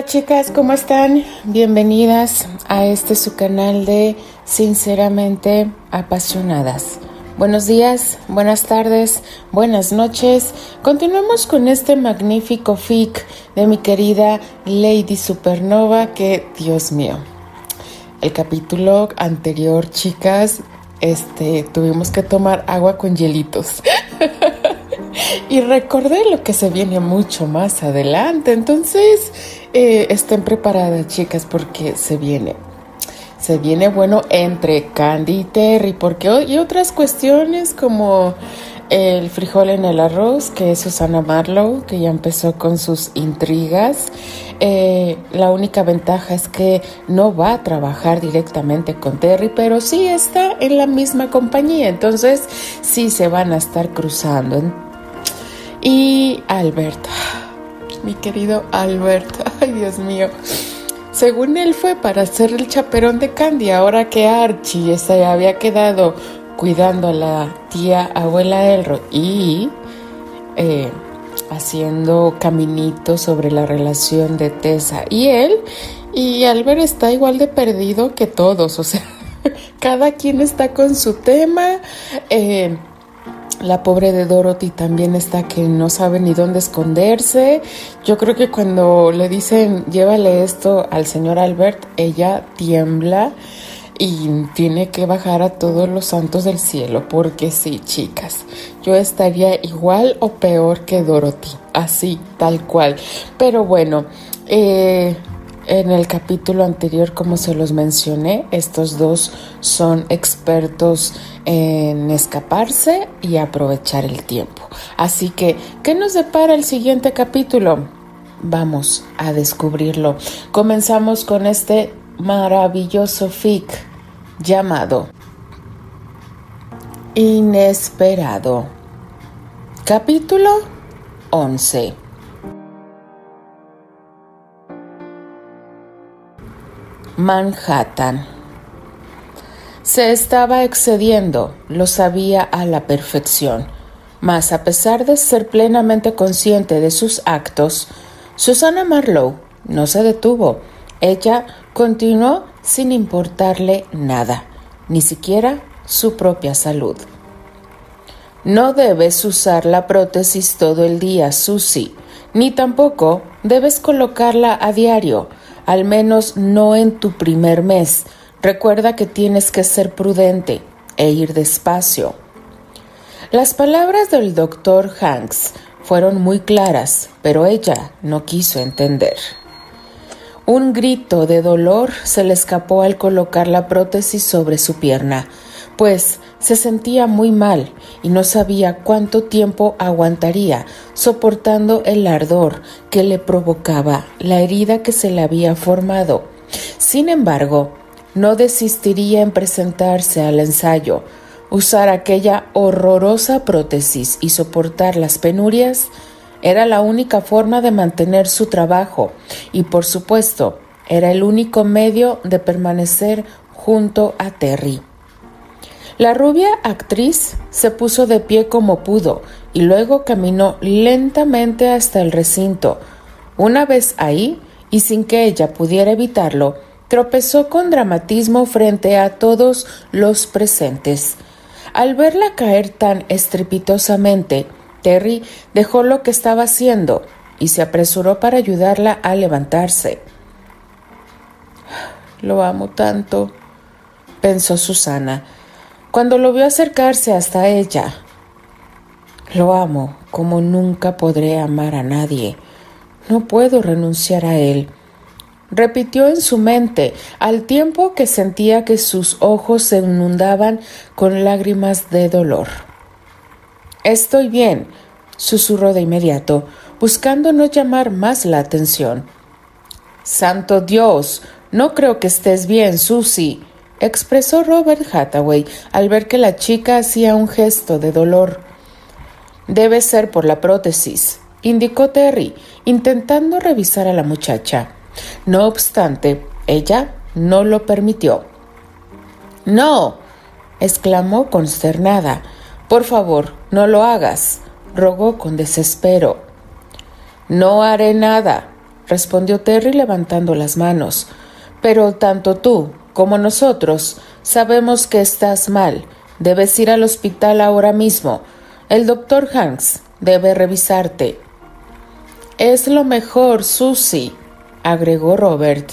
Hola chicas, ¿cómo están? Bienvenidas a este su canal de Sinceramente Apasionadas. Buenos días, buenas tardes, buenas noches. Continuamos con este magnífico fic de mi querida Lady Supernova que, Dios mío, el capítulo anterior, chicas, este, tuvimos que tomar agua con hielitos. y recordé lo que se viene mucho más adelante. Entonces, eh, estén preparadas, chicas, porque se viene. Se viene bueno entre Candy y Terry, porque hay otras cuestiones como el frijol en el arroz, que es Susana Marlowe, que ya empezó con sus intrigas. Eh, la única ventaja es que no va a trabajar directamente con Terry, pero sí está en la misma compañía, entonces sí se van a estar cruzando. Y Albert, mi querido Albert, ay Dios mío. Según él fue para ser el chaperón de Candy, ahora que Archie se había quedado cuidando a la tía abuela Elro y eh, haciendo caminitos sobre la relación de Tessa y él, y Albert está igual de perdido que todos, o sea, cada quien está con su tema. Eh, la pobre de Dorothy también está que no sabe ni dónde esconderse. Yo creo que cuando le dicen llévale esto al señor Albert, ella tiembla y tiene que bajar a todos los santos del cielo, porque sí, chicas, yo estaría igual o peor que Dorothy, así, tal cual. Pero bueno, eh, en el capítulo anterior, como se los mencioné, estos dos son expertos en escaparse y aprovechar el tiempo. Así que, ¿qué nos depara el siguiente capítulo? Vamos a descubrirlo. Comenzamos con este maravilloso fic llamado Inesperado. Capítulo 11. Manhattan. Se estaba excediendo, lo sabía a la perfección, mas a pesar de ser plenamente consciente de sus actos, Susana Marlowe no se detuvo. Ella continuó sin importarle nada, ni siquiera su propia salud. No debes usar la prótesis todo el día, Susie, ni tampoco debes colocarla a diario al menos no en tu primer mes. Recuerda que tienes que ser prudente e ir despacio. Las palabras del doctor Hanks fueron muy claras, pero ella no quiso entender. Un grito de dolor se le escapó al colocar la prótesis sobre su pierna, pues se sentía muy mal y no sabía cuánto tiempo aguantaría soportando el ardor que le provocaba la herida que se le había formado. Sin embargo, no desistiría en presentarse al ensayo, usar aquella horrorosa prótesis y soportar las penurias era la única forma de mantener su trabajo y por supuesto era el único medio de permanecer junto a Terry. La rubia actriz se puso de pie como pudo y luego caminó lentamente hasta el recinto. Una vez ahí, y sin que ella pudiera evitarlo, tropezó con dramatismo frente a todos los presentes. Al verla caer tan estrepitosamente, Terry dejó lo que estaba haciendo y se apresuró para ayudarla a levantarse. Lo amo tanto, pensó Susana, cuando lo vio acercarse hasta ella. Lo amo como nunca podré amar a nadie. No puedo renunciar a él. Repitió en su mente, al tiempo que sentía que sus ojos se inundaban con lágrimas de dolor. Estoy bien, susurró de inmediato, buscando no llamar más la atención. Santo Dios, no creo que estés bien, Susie expresó Robert Hathaway al ver que la chica hacía un gesto de dolor. Debe ser por la prótesis, indicó Terry, intentando revisar a la muchacha. No obstante, ella no lo permitió. No, exclamó consternada. Por favor, no lo hagas, rogó con desespero. No haré nada, respondió Terry levantando las manos. Pero tanto tú como nosotros sabemos que estás mal. Debes ir al hospital ahora mismo. El doctor Hanks debe revisarte. Es lo mejor, Susie, agregó Robert.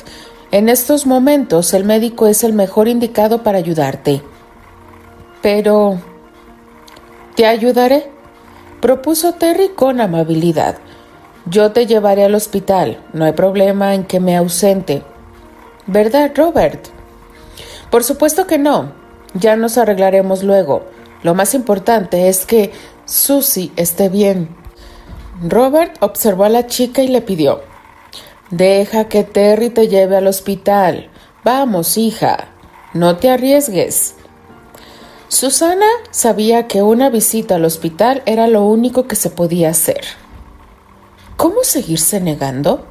En estos momentos el médico es el mejor indicado para ayudarte. Pero... ¿Te ayudaré? propuso Terry con amabilidad. Yo te llevaré al hospital. No hay problema en que me ausente. ¿Verdad, Robert? Por supuesto que no. Ya nos arreglaremos luego. Lo más importante es que Susie esté bien. Robert observó a la chica y le pidió Deja que Terry te lleve al hospital. Vamos, hija. No te arriesgues. Susana sabía que una visita al hospital era lo único que se podía hacer. ¿Cómo seguirse negando?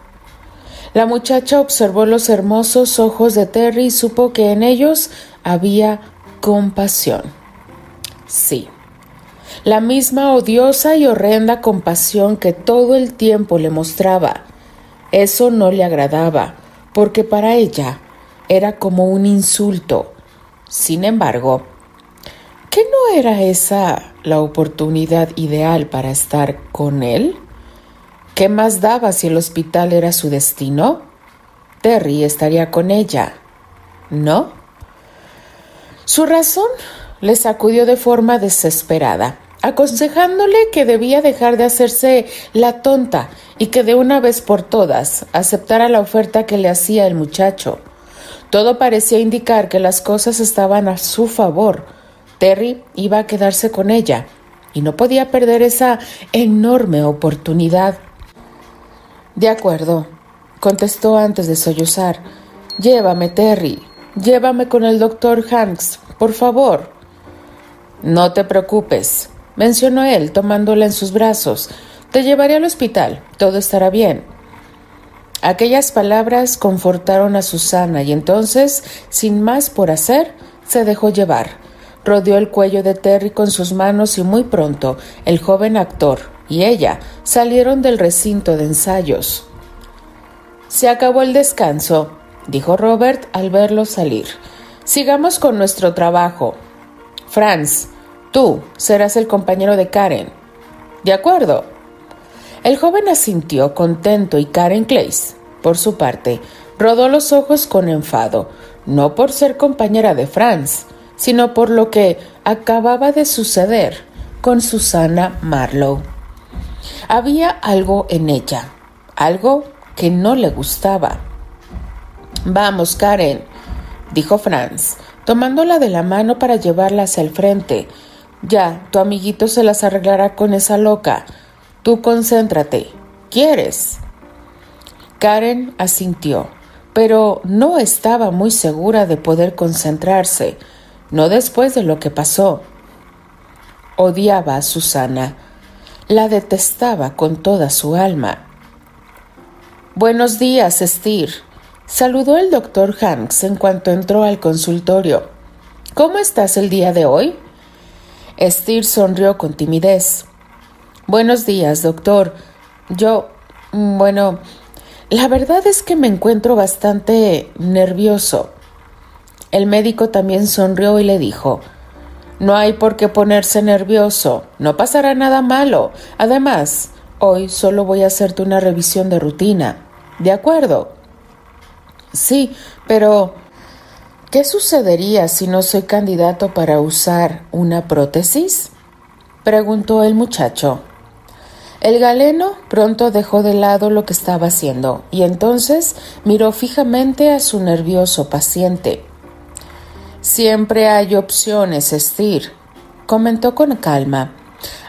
La muchacha observó los hermosos ojos de Terry y supo que en ellos había compasión. Sí, la misma odiosa y horrenda compasión que todo el tiempo le mostraba. Eso no le agradaba, porque para ella era como un insulto. Sin embargo, ¿qué no era esa la oportunidad ideal para estar con él? ¿Qué más daba si el hospital era su destino? Terry estaría con ella, ¿no? Su razón le sacudió de forma desesperada, aconsejándole que debía dejar de hacerse la tonta y que de una vez por todas aceptara la oferta que le hacía el muchacho. Todo parecía indicar que las cosas estaban a su favor. Terry iba a quedarse con ella y no podía perder esa enorme oportunidad. De acuerdo, contestó antes de sollozar. Llévame, Terry. Llévame con el doctor Hanks, por favor. No te preocupes, mencionó él, tomándola en sus brazos. Te llevaré al hospital. Todo estará bien. Aquellas palabras confortaron a Susana y entonces, sin más por hacer, se dejó llevar. Rodeó el cuello de Terry con sus manos y muy pronto el joven actor, y ella salieron del recinto de ensayos. Se acabó el descanso, dijo Robert al verlo salir. Sigamos con nuestro trabajo. Franz, tú serás el compañero de Karen. De acuerdo. El joven asintió contento y Karen Clays, por su parte, rodó los ojos con enfado, no por ser compañera de Franz, sino por lo que acababa de suceder con Susana Marlowe. Había algo en ella, algo que no le gustaba. Vamos, Karen, dijo Franz, tomándola de la mano para llevarla hacia el frente. Ya, tu amiguito se las arreglará con esa loca. Tú concéntrate. ¿Quieres? Karen asintió, pero no estaba muy segura de poder concentrarse, no después de lo que pasó. Odiaba a Susana la detestaba con toda su alma. Buenos días, Steer. Saludó el doctor Hanks en cuanto entró al consultorio. ¿Cómo estás el día de hoy? Steer sonrió con timidez. Buenos días, doctor. Yo, mm, bueno, la verdad es que me encuentro bastante nervioso. El médico también sonrió y le dijo, no hay por qué ponerse nervioso, no pasará nada malo. Además, hoy solo voy a hacerte una revisión de rutina. ¿De acuerdo? Sí, pero ¿qué sucedería si no soy candidato para usar una prótesis? preguntó el muchacho. El galeno pronto dejó de lado lo que estaba haciendo y entonces miró fijamente a su nervioso paciente. Siempre hay opciones, Estir, comentó con calma.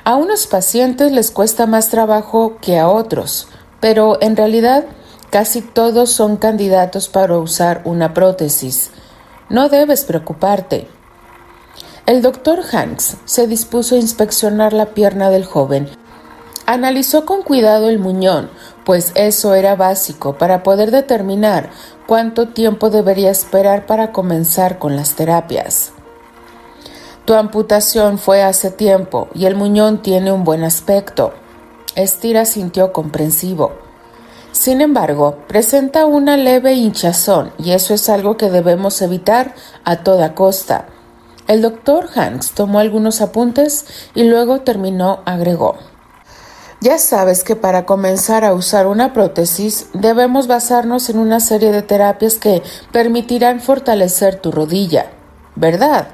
A unos pacientes les cuesta más trabajo que a otros, pero en realidad casi todos son candidatos para usar una prótesis. No debes preocuparte. El doctor Hanks se dispuso a inspeccionar la pierna del joven. Analizó con cuidado el muñón, pues eso era básico para poder determinar cuánto tiempo debería esperar para comenzar con las terapias. Tu amputación fue hace tiempo y el muñón tiene un buen aspecto. Estira sintió comprensivo. Sin embargo, presenta una leve hinchazón y eso es algo que debemos evitar a toda costa. El doctor Hanks tomó algunos apuntes y luego terminó agregó. Ya sabes que para comenzar a usar una prótesis debemos basarnos en una serie de terapias que permitirán fortalecer tu rodilla, ¿verdad?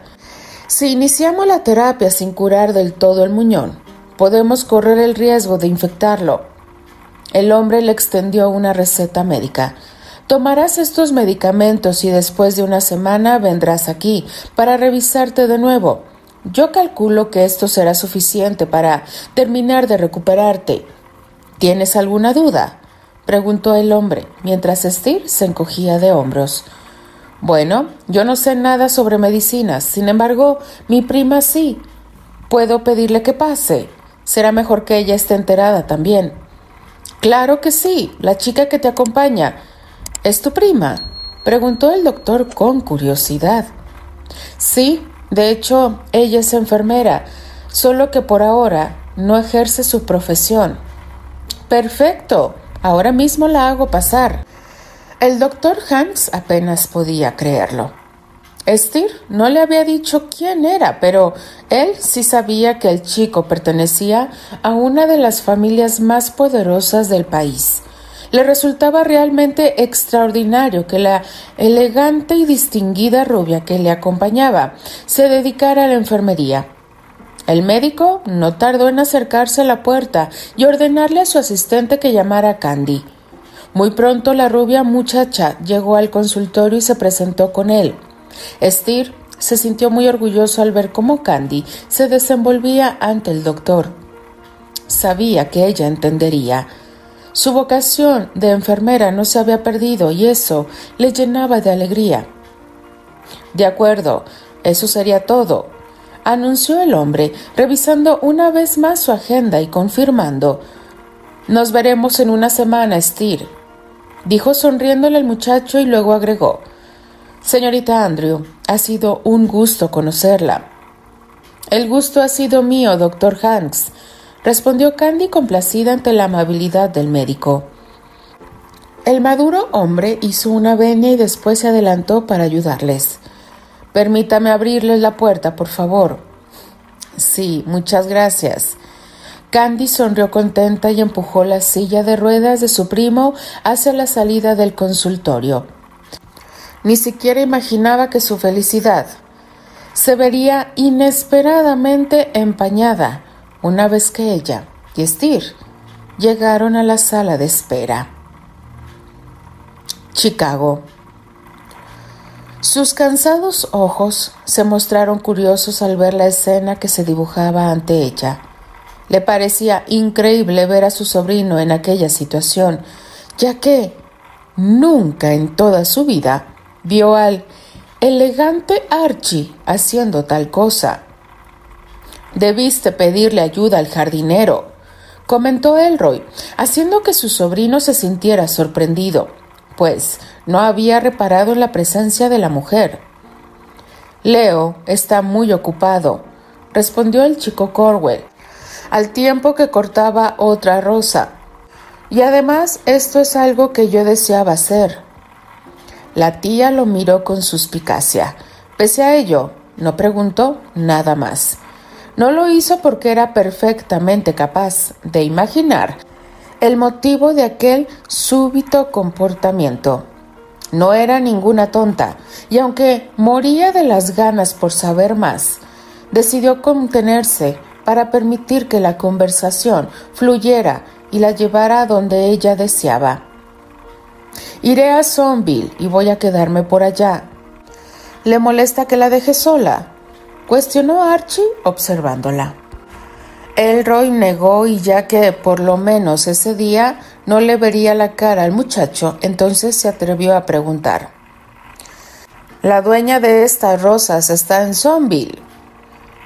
Si iniciamos la terapia sin curar del todo el muñón, podemos correr el riesgo de infectarlo el hombre le extendió una receta médica. Tomarás estos medicamentos y después de una semana vendrás aquí para revisarte de nuevo. Yo calculo que esto será suficiente para terminar de recuperarte. ¿Tienes alguna duda? preguntó el hombre, mientras Steve se encogía de hombros. Bueno, yo no sé nada sobre medicinas, sin embargo, mi prima sí. Puedo pedirle que pase. Será mejor que ella esté enterada también. Claro que sí, la chica que te acompaña. ¿Es tu prima? preguntó el doctor con curiosidad. Sí, de hecho, ella es enfermera, solo que por ahora no ejerce su profesión. Perfecto, ahora mismo la hago pasar. El doctor Hanks apenas podía creerlo. Estir no le había dicho quién era, pero él sí sabía que el chico pertenecía a una de las familias más poderosas del país. Le resultaba realmente extraordinario que la elegante y distinguida rubia que le acompañaba se dedicara a la enfermería. El médico no tardó en acercarse a la puerta y ordenarle a su asistente que llamara a Candy. Muy pronto la rubia muchacha llegó al consultorio y se presentó con él. Steer se sintió muy orgulloso al ver cómo Candy se desenvolvía ante el doctor. Sabía que ella entendería. Su vocación de enfermera no se había perdido y eso le llenaba de alegría. De acuerdo, eso sería todo, anunció el hombre, revisando una vez más su agenda y confirmando. Nos veremos en una semana, Steer, dijo sonriéndole al muchacho y luego agregó. Señorita Andrew, ha sido un gusto conocerla. El gusto ha sido mío, doctor Hanks, respondió Candy complacida ante la amabilidad del médico. El maduro hombre hizo una venia y después se adelantó para ayudarles. Permítame abrirles la puerta, por favor. Sí, muchas gracias. Candy sonrió contenta y empujó la silla de ruedas de su primo hacia la salida del consultorio. Ni siquiera imaginaba que su felicidad se vería inesperadamente empañada una vez que ella y Steer llegaron a la sala de espera. Chicago. Sus cansados ojos se mostraron curiosos al ver la escena que se dibujaba ante ella. Le parecía increíble ver a su sobrino en aquella situación, ya que nunca en toda su vida vio al elegante Archie haciendo tal cosa. Debiste pedirle ayuda al jardinero, comentó Elroy, haciendo que su sobrino se sintiera sorprendido, pues no había reparado en la presencia de la mujer. Leo está muy ocupado, respondió el chico Corwell, al tiempo que cortaba otra rosa. Y además esto es algo que yo deseaba hacer. La tía lo miró con suspicacia. Pese a ello, no preguntó nada más. No lo hizo porque era perfectamente capaz de imaginar el motivo de aquel súbito comportamiento. No era ninguna tonta, y aunque moría de las ganas por saber más, decidió contenerse para permitir que la conversación fluyera y la llevara a donde ella deseaba. Iré a Zonville y voy a quedarme por allá. ¿Le molesta que la deje sola? cuestionó Archie observándola. Elroy negó y ya que por lo menos ese día no le vería la cara al muchacho, entonces se atrevió a preguntar. La dueña de estas rosas está en Zonville.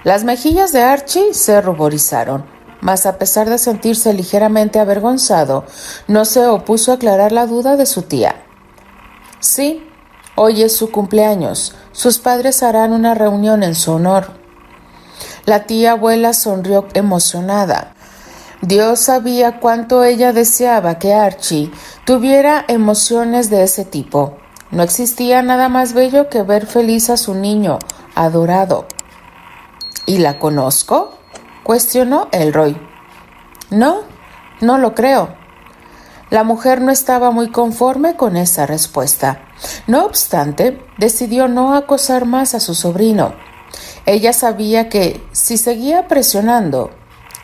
Las mejillas de Archie se ruborizaron mas a pesar de sentirse ligeramente avergonzado, no se opuso a aclarar la duda de su tía. Sí, hoy es su cumpleaños. Sus padres harán una reunión en su honor. La tía abuela sonrió emocionada. Dios sabía cuánto ella deseaba que Archie tuviera emociones de ese tipo. No existía nada más bello que ver feliz a su niño adorado. ¿Y la conozco? Cuestionó Elroy. No, no lo creo. La mujer no estaba muy conforme con esa respuesta. No obstante, decidió no acosar más a su sobrino. Ella sabía que si seguía presionando,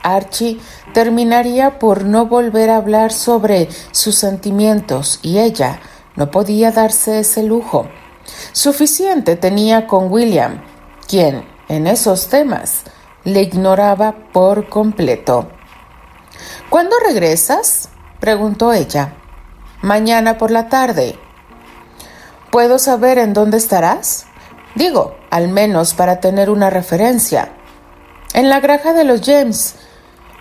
Archie terminaría por no volver a hablar sobre sus sentimientos y ella no podía darse ese lujo. Suficiente tenía con William, quien, en esos temas, le ignoraba por completo. ¿Cuándo regresas? preguntó ella. Mañana por la tarde. ¿Puedo saber en dónde estarás? Digo, al menos para tener una referencia. En la granja de los James.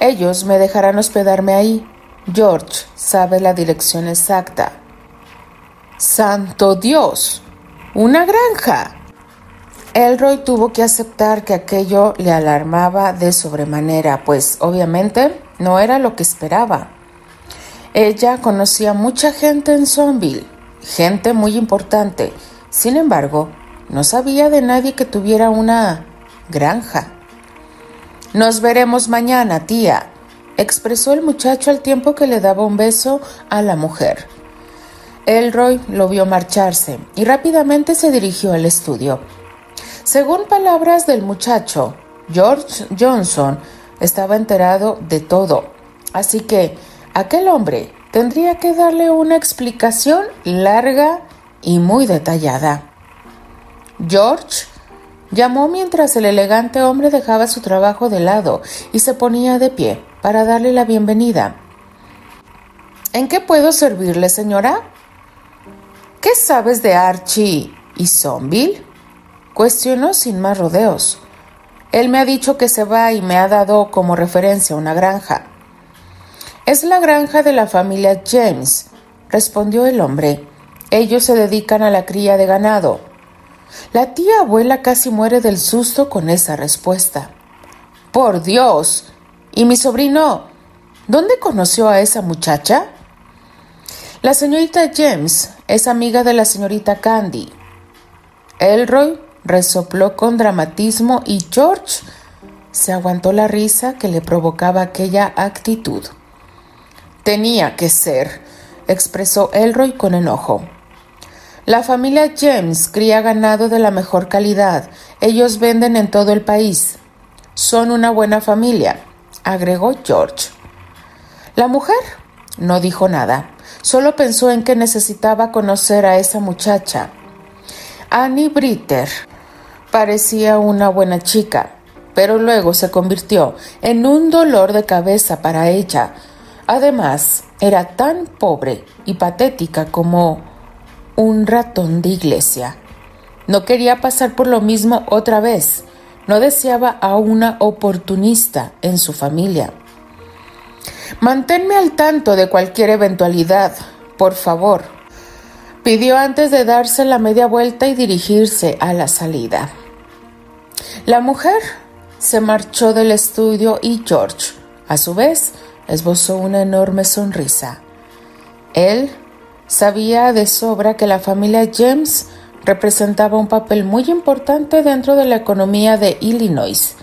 Ellos me dejarán hospedarme ahí. George sabe la dirección exacta. ¡Santo Dios! ¡Una granja! Elroy tuvo que aceptar que aquello le alarmaba de sobremanera, pues obviamente no era lo que esperaba. Ella conocía mucha gente en Zonville, gente muy importante. Sin embargo, no sabía de nadie que tuviera una granja. Nos veremos mañana, tía, expresó el muchacho al tiempo que le daba un beso a la mujer. Elroy lo vio marcharse y rápidamente se dirigió al estudio. Según palabras del muchacho, George Johnson estaba enterado de todo, así que aquel hombre tendría que darle una explicación larga y muy detallada. George llamó mientras el elegante hombre dejaba su trabajo de lado y se ponía de pie para darle la bienvenida. ¿En qué puedo servirle, señora? ¿Qué sabes de Archie y Zombie? Cuestionó sin más rodeos. Él me ha dicho que se va y me ha dado como referencia una granja. Es la granja de la familia James, respondió el hombre. Ellos se dedican a la cría de ganado. La tía abuela casi muere del susto con esa respuesta. Por Dios. ¿Y mi sobrino? ¿Dónde conoció a esa muchacha? La señorita James es amiga de la señorita Candy. Elroy resopló con dramatismo y George se aguantó la risa que le provocaba aquella actitud. Tenía que ser, expresó Elroy con enojo. La familia James cría ganado de la mejor calidad. Ellos venden en todo el país. Son una buena familia, agregó George. La mujer no dijo nada, solo pensó en que necesitaba conocer a esa muchacha. Annie Britter Parecía una buena chica, pero luego se convirtió en un dolor de cabeza para ella. Además, era tan pobre y patética como un ratón de iglesia. No quería pasar por lo mismo otra vez. No deseaba a una oportunista en su familia. Manténme al tanto de cualquier eventualidad, por favor, pidió antes de darse la media vuelta y dirigirse a la salida. La mujer se marchó del estudio y George, a su vez, esbozó una enorme sonrisa. Él sabía de sobra que la familia James representaba un papel muy importante dentro de la economía de Illinois.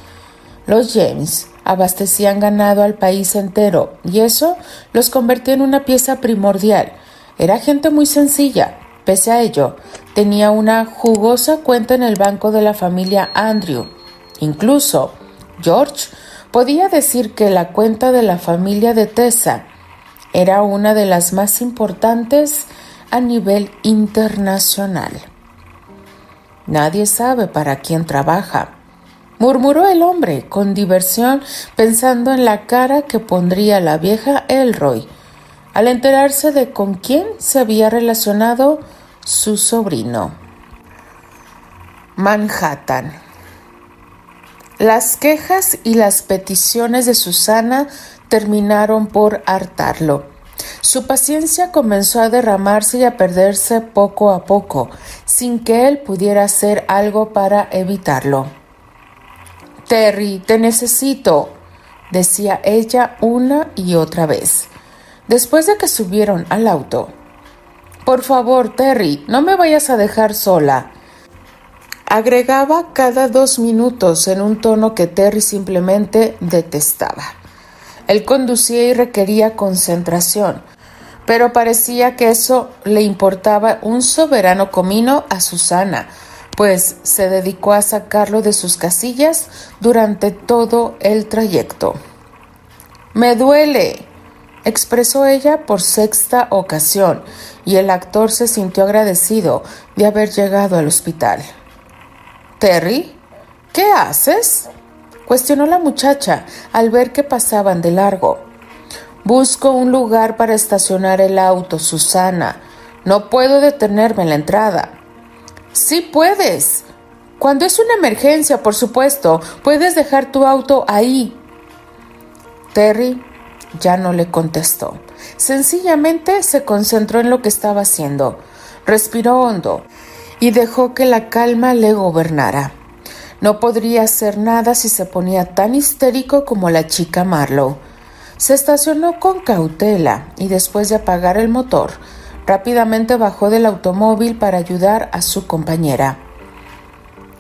Los James abastecían ganado al país entero y eso los convertía en una pieza primordial. Era gente muy sencilla, Pese a ello, tenía una jugosa cuenta en el banco de la familia Andrew. Incluso, George podía decir que la cuenta de la familia de Tessa era una de las más importantes a nivel internacional. Nadie sabe para quién trabaja, murmuró el hombre con diversión pensando en la cara que pondría la vieja Elroy al enterarse de con quién se había relacionado su sobrino. Manhattan. Las quejas y las peticiones de Susana terminaron por hartarlo. Su paciencia comenzó a derramarse y a perderse poco a poco, sin que él pudiera hacer algo para evitarlo. Terry, te necesito, decía ella una y otra vez. Después de que subieron al auto. Por favor, Terry, no me vayas a dejar sola. Agregaba cada dos minutos en un tono que Terry simplemente detestaba. Él conducía y requería concentración, pero parecía que eso le importaba un soberano comino a Susana, pues se dedicó a sacarlo de sus casillas durante todo el trayecto. Me duele, expresó ella por sexta ocasión, y el actor se sintió agradecido de haber llegado al hospital. Terry, ¿qué haces? cuestionó la muchacha al ver que pasaban de largo. Busco un lugar para estacionar el auto, Susana. No puedo detenerme en la entrada. Sí puedes. Cuando es una emergencia, por supuesto, puedes dejar tu auto ahí. Terry ya no le contestó. Sencillamente se concentró en lo que estaba haciendo. Respiró hondo y dejó que la calma le gobernara. No podría hacer nada si se ponía tan histérico como la chica Marlowe. Se estacionó con cautela y después de apagar el motor, rápidamente bajó del automóvil para ayudar a su compañera.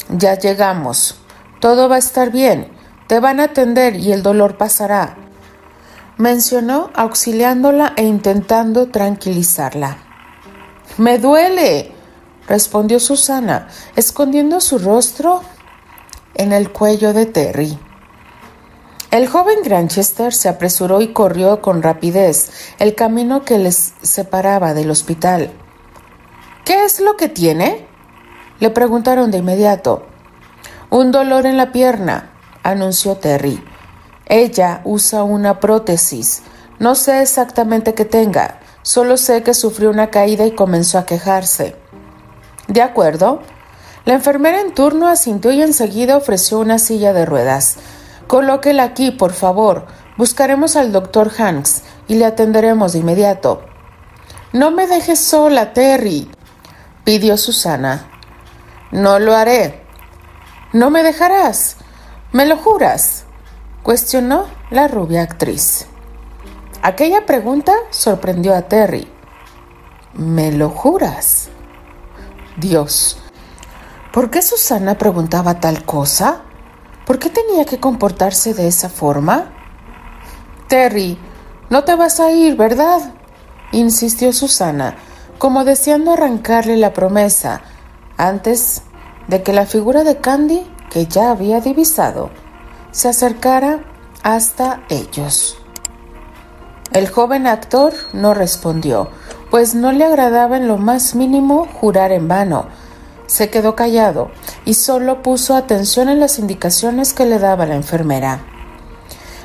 Ya llegamos. Todo va a estar bien. Te van a atender y el dolor pasará. Mencionó auxiliándola e intentando tranquilizarla. Me duele, respondió Susana, escondiendo su rostro en el cuello de Terry. El joven Granchester se apresuró y corrió con rapidez el camino que les separaba del hospital. ¿Qué es lo que tiene? le preguntaron de inmediato. Un dolor en la pierna, anunció Terry. Ella usa una prótesis. No sé exactamente qué tenga, solo sé que sufrió una caída y comenzó a quejarse. De acuerdo. La enfermera en turno asintió y enseguida ofreció una silla de ruedas. Colóquela aquí, por favor. Buscaremos al doctor Hanks y le atenderemos de inmediato. No me dejes sola, Terry, pidió Susana. No lo haré. ¿No me dejarás? ¿Me lo juras? Cuestionó la rubia actriz. Aquella pregunta sorprendió a Terry. ¿Me lo juras? Dios. ¿Por qué Susana preguntaba tal cosa? ¿Por qué tenía que comportarse de esa forma? Terry, no te vas a ir, ¿verdad? insistió Susana, como deseando arrancarle la promesa, antes de que la figura de Candy, que ya había divisado, se acercara hasta ellos. El joven actor no respondió, pues no le agradaba en lo más mínimo jurar en vano. Se quedó callado y solo puso atención en las indicaciones que le daba la enfermera.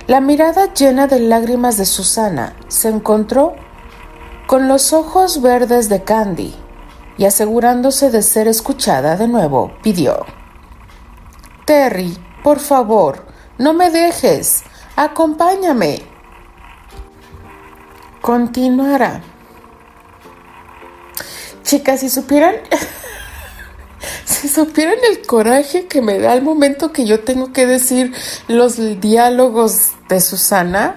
La mirada llena de lágrimas de Susana se encontró con los ojos verdes de Candy y asegurándose de ser escuchada de nuevo, pidió Terry, por favor, no me dejes, acompáñame. Continuará. Chicas, si supieran, si supieran el coraje que me da al momento que yo tengo que decir los diálogos de Susana,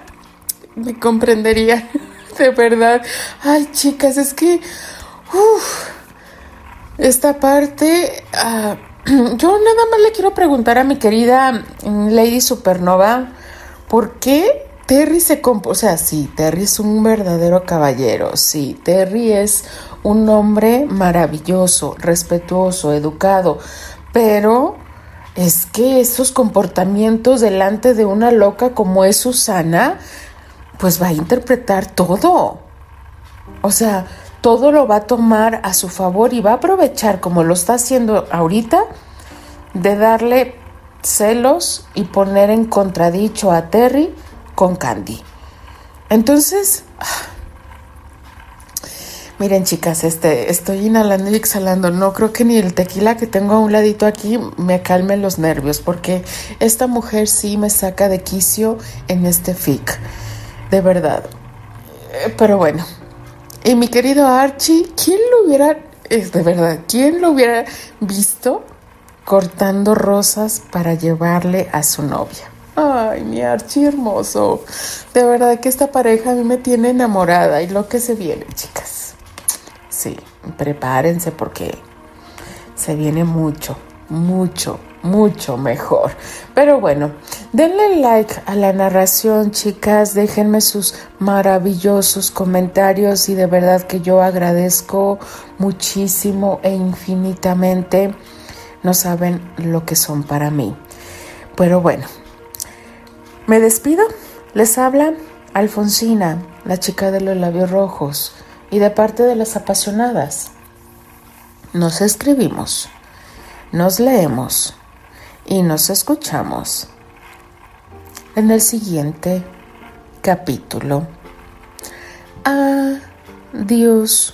me comprendería de verdad. Ay, chicas, es que, esta parte, uh, yo nada más le quiero preguntar a mi querida Lady Supernova, ¿por qué Terry se compo, o sea, sí, Terry es un verdadero caballero, sí, Terry es un hombre maravilloso, respetuoso, educado, pero es que esos comportamientos delante de una loca como es Susana, pues va a interpretar todo. O sea, todo lo va a tomar a su favor y va a aprovechar, como lo está haciendo ahorita, de darle celos y poner en contradicho a Terry con Candy. Entonces, miren chicas, este, estoy inhalando y exhalando. No creo que ni el tequila que tengo a un ladito aquí me calme los nervios, porque esta mujer sí me saca de quicio en este fic. De verdad. Eh, pero bueno. Y mi querido Archie, ¿quién lo hubiera, es de verdad, quién lo hubiera visto cortando rosas para llevarle a su novia? Ay, mi archi hermoso. De verdad que esta pareja a mí me tiene enamorada y lo que se viene, chicas. Sí, prepárense porque se viene mucho, mucho, mucho mejor. Pero bueno, denle like a la narración, chicas. Déjenme sus maravillosos comentarios y de verdad que yo agradezco muchísimo e infinitamente. No saben lo que son para mí. Pero bueno, me despido. Les habla Alfonsina, la chica de los labios rojos, y de parte de las apasionadas. Nos escribimos, nos leemos y nos escuchamos en el siguiente capítulo. Adiós.